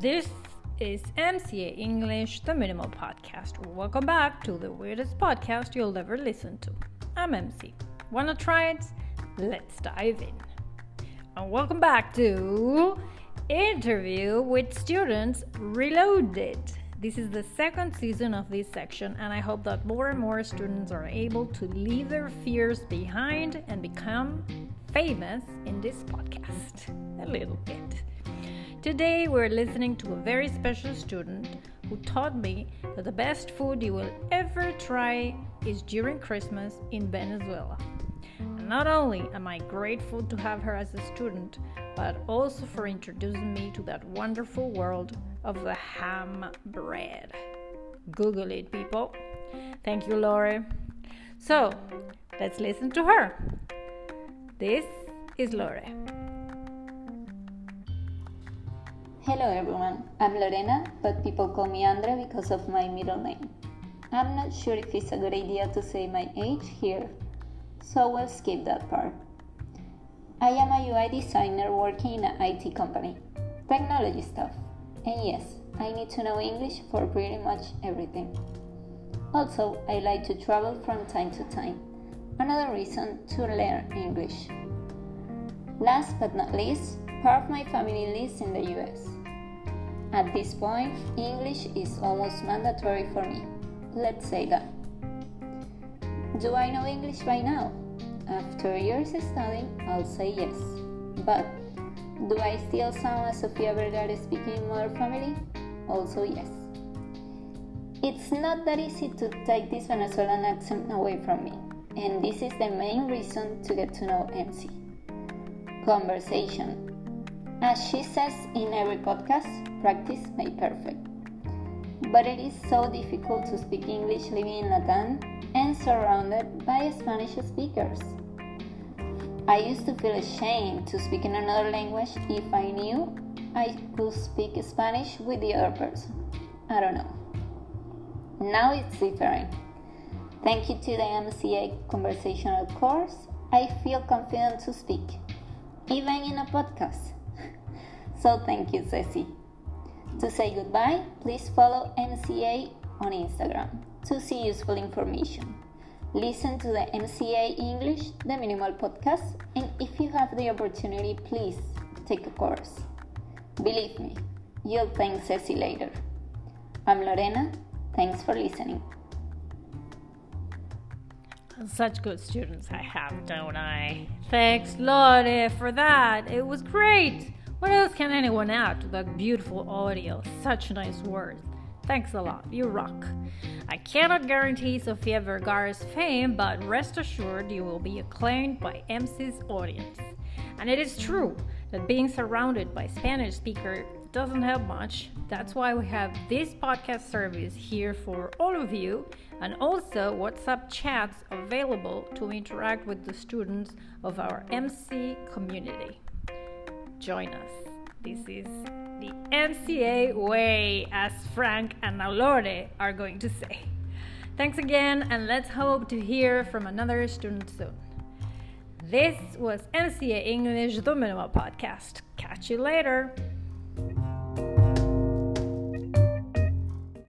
This is MCA English, the Minimal Podcast. Welcome back to the weirdest podcast you'll ever listen to. I'm MC. Wanna try it? Let's dive in. And welcome back to Interview with Students Reloaded. This is the second season of this section, and I hope that more and more students are able to leave their fears behind and become famous in this podcast. A little bit. Today, we're listening to a very special student who taught me that the best food you will ever try is during Christmas in Venezuela. Not only am I grateful to have her as a student, but also for introducing me to that wonderful world of the ham bread. Google it, people. Thank you, Lore. So, let's listen to her. This is Lore. Hello everyone, I'm Lorena, but people call me Andre because of my middle name. I'm not sure if it's a good idea to say my age here, so we'll skip that part. I am a UI designer working in an IT company, technology stuff, and yes, I need to know English for pretty much everything. Also, I like to travel from time to time, another reason to learn English. Last but not least, part of my family lives in the US. At this point, English is almost mandatory for me. Let's say that. Do I know English by now? After years of studying, I'll say yes. But do I still sound as Sofia Vergara speaking Modern Family? Also yes. It's not that easy to take this Venezuelan accent away from me, and this is the main reason to get to know MC. Conversation as she says in every podcast, practice made perfect. But it is so difficult to speak English living in Latin and surrounded by Spanish speakers. I used to feel ashamed to speak in another language if I knew I could speak Spanish with the other person. I don't know. Now it's different. Thank you to the MCA conversational course, I feel confident to speak, even in a podcast. So thank you, Ceci. To say goodbye, please follow MCA on Instagram to see useful information. Listen to the MCA English, the Minimal Podcast, and if you have the opportunity, please take a course. Believe me, you'll thank Ceci later. I'm Lorena. Thanks for listening. Such good students I have, don't I? Thanks, Lore, for that. It was great. What else can anyone add to that beautiful audio? Such nice words. Thanks a lot. You rock. I cannot guarantee Sofia Vergara's fame, but rest assured you will be acclaimed by MC's audience. And it is true that being surrounded by Spanish speakers doesn't help much. That's why we have this podcast service here for all of you, and also WhatsApp chats available to interact with the students of our MC community join us. This is the MCA way, as Frank and Lore are going to say. Thanks again, and let's hope to hear from another student soon. This was MCA English, the Podcast. Catch you later.